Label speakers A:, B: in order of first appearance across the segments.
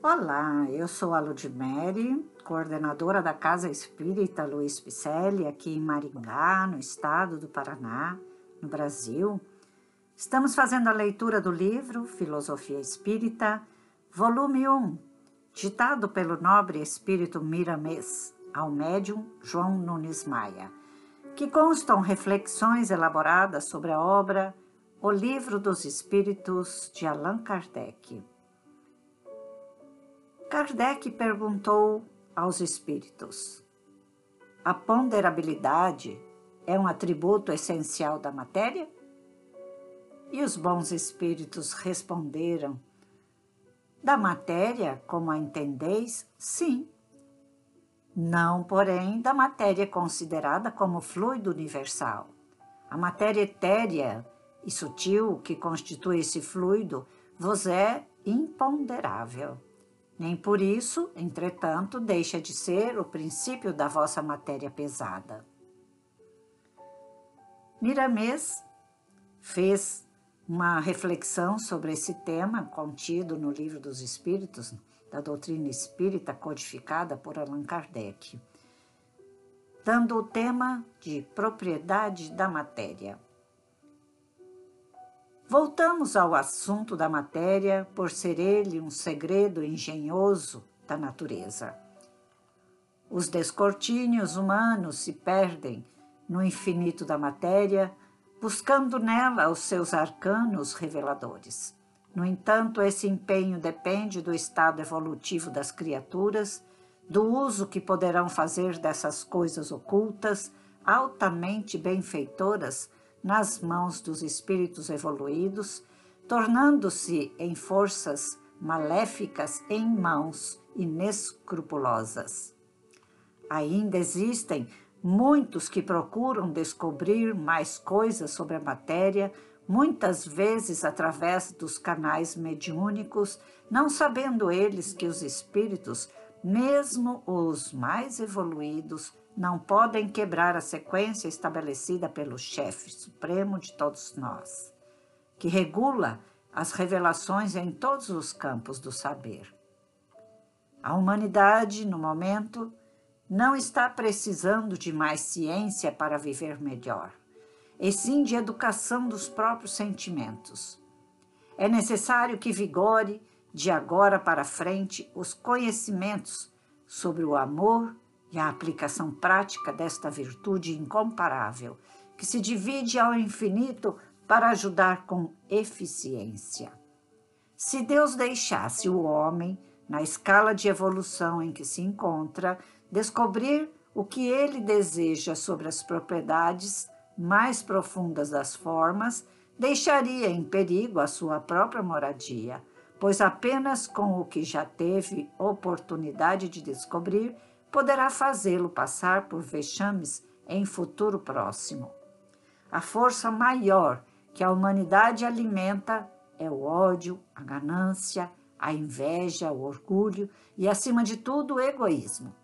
A: Olá, eu sou a Ludmere, coordenadora da Casa Espírita Luiz Picelli, aqui em Maringá, no estado do Paraná, no Brasil. Estamos fazendo a leitura do livro Filosofia Espírita, volume 1, ditado pelo nobre espírito Miramês, ao médium João Nunes Maia, que constam reflexões elaboradas sobre a obra O Livro dos Espíritos de Allan Kardec. Kardec perguntou aos espíritos: A ponderabilidade é um atributo essencial da matéria? E os bons espíritos responderam: Da matéria, como a entendeis, sim não, porém, da matéria considerada como fluido universal. A matéria etérea e sutil que constitui esse fluido vos é imponderável. Nem por isso, entretanto, deixa de ser o princípio da vossa matéria pesada. Miramês fez uma reflexão sobre esse tema contido no Livro dos Espíritos, da doutrina espírita codificada por Allan Kardec, dando o tema de propriedade da matéria. Voltamos ao assunto da matéria, por ser ele um segredo engenhoso da natureza. Os descortínios humanos se perdem no infinito da matéria, buscando nela os seus arcanos reveladores. No entanto, esse empenho depende do estado evolutivo das criaturas, do uso que poderão fazer dessas coisas ocultas, altamente benfeitoras, nas mãos dos espíritos evoluídos, tornando-se em forças maléficas em mãos inescrupulosas. Ainda existem muitos que procuram descobrir mais coisas sobre a matéria muitas vezes através dos canais mediúnicos, não sabendo eles que os espíritos, mesmo os mais evoluídos, não podem quebrar a sequência estabelecida pelo chefe supremo de todos nós, que regula as revelações em todos os campos do saber. A humanidade, no momento, não está precisando de mais ciência para viver melhor e sim de educação dos próprios sentimentos. É necessário que vigore, de agora para frente, os conhecimentos sobre o amor e a aplicação prática desta virtude incomparável, que se divide ao infinito para ajudar com eficiência. Se Deus deixasse o homem, na escala de evolução em que se encontra, descobrir o que ele deseja sobre as propriedades mais profundas das formas, deixaria em perigo a sua própria moradia, pois apenas com o que já teve oportunidade de descobrir poderá fazê-lo passar por vexames em futuro próximo. A força maior que a humanidade alimenta é o ódio, a ganância, a inveja, o orgulho e, acima de tudo, o egoísmo.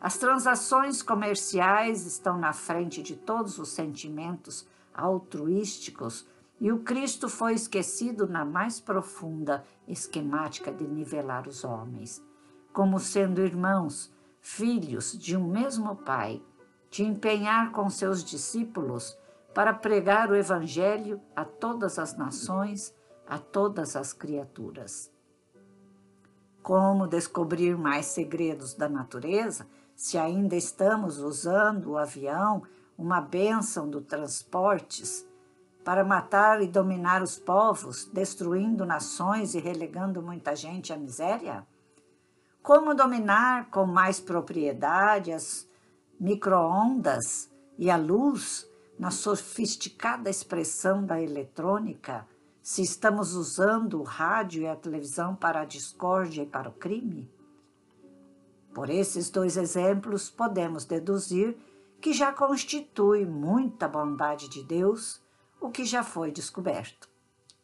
A: As transações comerciais estão na frente de todos os sentimentos altruísticos e o Cristo foi esquecido na mais profunda esquemática de nivelar os homens, como sendo irmãos, filhos de um mesmo Pai, de empenhar com seus discípulos para pregar o Evangelho a todas as nações, a todas as criaturas. Como descobrir mais segredos da natureza? se ainda estamos usando o avião, uma bênção do transportes, para matar e dominar os povos, destruindo nações e relegando muita gente à miséria? Como dominar com mais propriedade as microondas e a luz na sofisticada expressão da eletrônica, se estamos usando o rádio e a televisão para a discórdia e para o crime? Por esses dois exemplos, podemos deduzir que já constitui muita bondade de Deus o que já foi descoberto.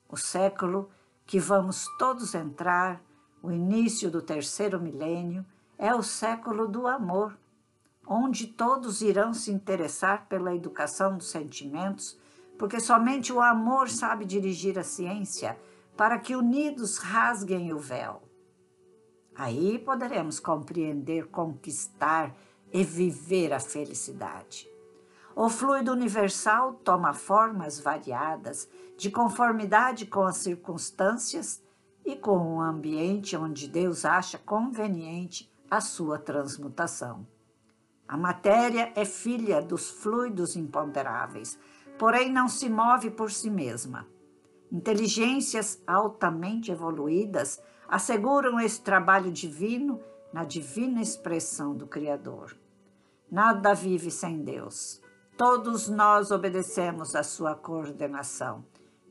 A: O século que vamos todos entrar, o início do terceiro milênio, é o século do amor, onde todos irão se interessar pela educação dos sentimentos, porque somente o amor sabe dirigir a ciência para que unidos rasguem o véu. Aí poderemos compreender, conquistar e viver a felicidade. O fluido universal toma formas variadas, de conformidade com as circunstâncias e com o ambiente onde Deus acha conveniente a sua transmutação. A matéria é filha dos fluidos imponderáveis, porém não se move por si mesma. Inteligências altamente evoluídas asseguram esse trabalho divino na divina expressão do Criador. Nada vive sem Deus. Todos nós obedecemos à sua coordenação.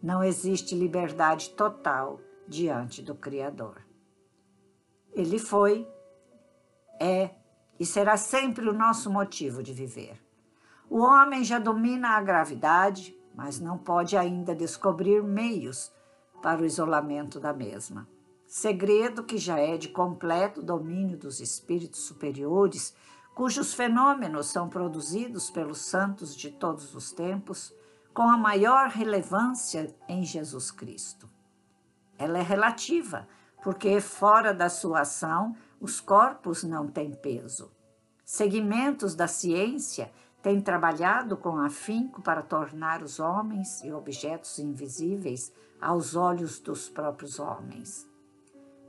A: Não existe liberdade total diante do Criador. Ele foi, é e será sempre o nosso motivo de viver. O homem já domina a gravidade, mas não pode ainda descobrir meios para o isolamento da mesma. Segredo que já é de completo domínio dos espíritos superiores, cujos fenômenos são produzidos pelos santos de todos os tempos, com a maior relevância em Jesus Cristo. Ela é relativa, porque fora da sua ação os corpos não têm peso. Segmentos da ciência têm trabalhado com afinco para tornar os homens e objetos invisíveis aos olhos dos próprios homens.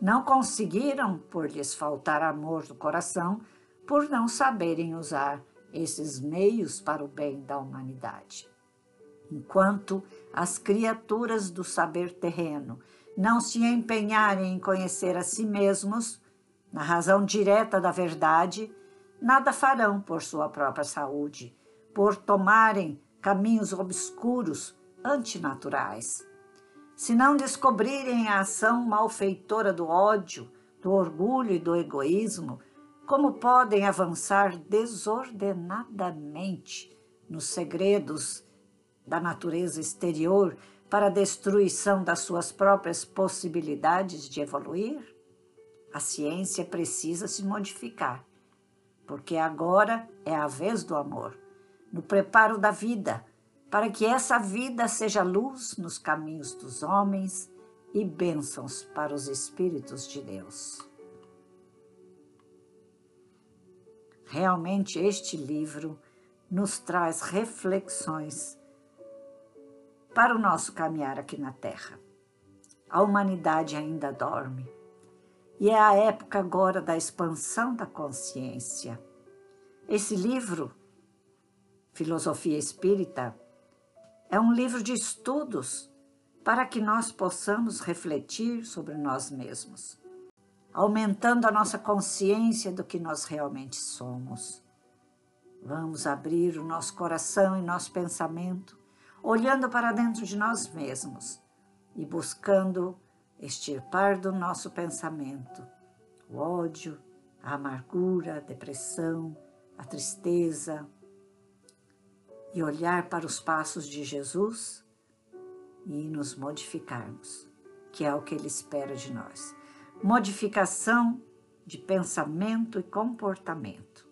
A: Não conseguiram, por lhes faltar amor do coração, por não saberem usar esses meios para o bem da humanidade. Enquanto as criaturas do saber terreno não se empenharem em conhecer a si mesmos, na razão direta da verdade, nada farão por sua própria saúde, por tomarem caminhos obscuros, antinaturais. Se não descobrirem a ação malfeitora do ódio, do orgulho e do egoísmo, como podem avançar desordenadamente nos segredos da natureza exterior para a destruição das suas próprias possibilidades de evoluir? A ciência precisa se modificar, porque agora é a vez do amor, no preparo da vida, para que essa vida seja luz nos caminhos dos homens e bênçãos para os espíritos de Deus. Realmente, este livro nos traz reflexões para o nosso caminhar aqui na Terra. A humanidade ainda dorme e é a época agora da expansão da consciência. Esse livro, Filosofia Espírita, é um livro de estudos para que nós possamos refletir sobre nós mesmos, aumentando a nossa consciência do que nós realmente somos. Vamos abrir o nosso coração e nosso pensamento, olhando para dentro de nós mesmos e buscando extirpar do nosso pensamento o ódio, a amargura, a depressão, a tristeza e olhar para os passos de Jesus e nos modificarmos, que é o que Ele espera de nós. Modificação de pensamento e comportamento,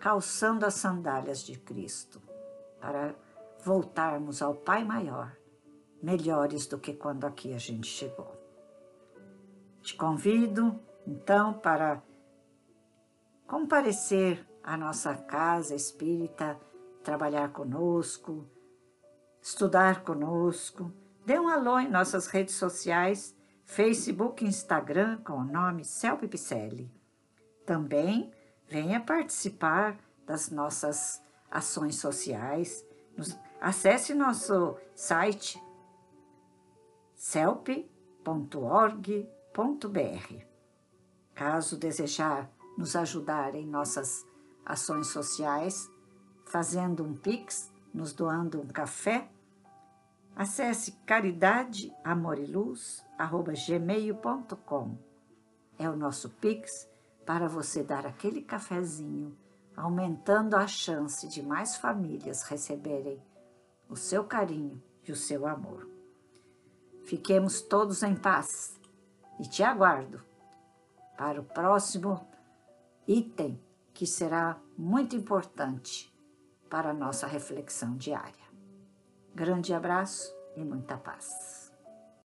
A: calçando as sandálias de Cristo, para voltarmos ao Pai Maior, melhores do que quando aqui a gente chegou. Te convido, então, para comparecer à nossa casa espírita, trabalhar conosco, estudar conosco. Dê um alô em nossas redes sociais, Facebook e Instagram, com o nome Celpe Picelli. Também venha participar das nossas ações sociais. Acesse nosso site celpe.org.br Caso desejar nos ajudar em nossas ações sociais, fazendo um Pix, nos doando um café, acesse caridadeamoriluz.gmail.com. É o nosso Pix para você dar aquele cafezinho, aumentando a chance de mais famílias receberem o seu carinho e o seu amor. Fiquemos todos em paz e te aguardo para o próximo item que será muito importante para a nossa reflexão diária. Grande abraço e muita paz.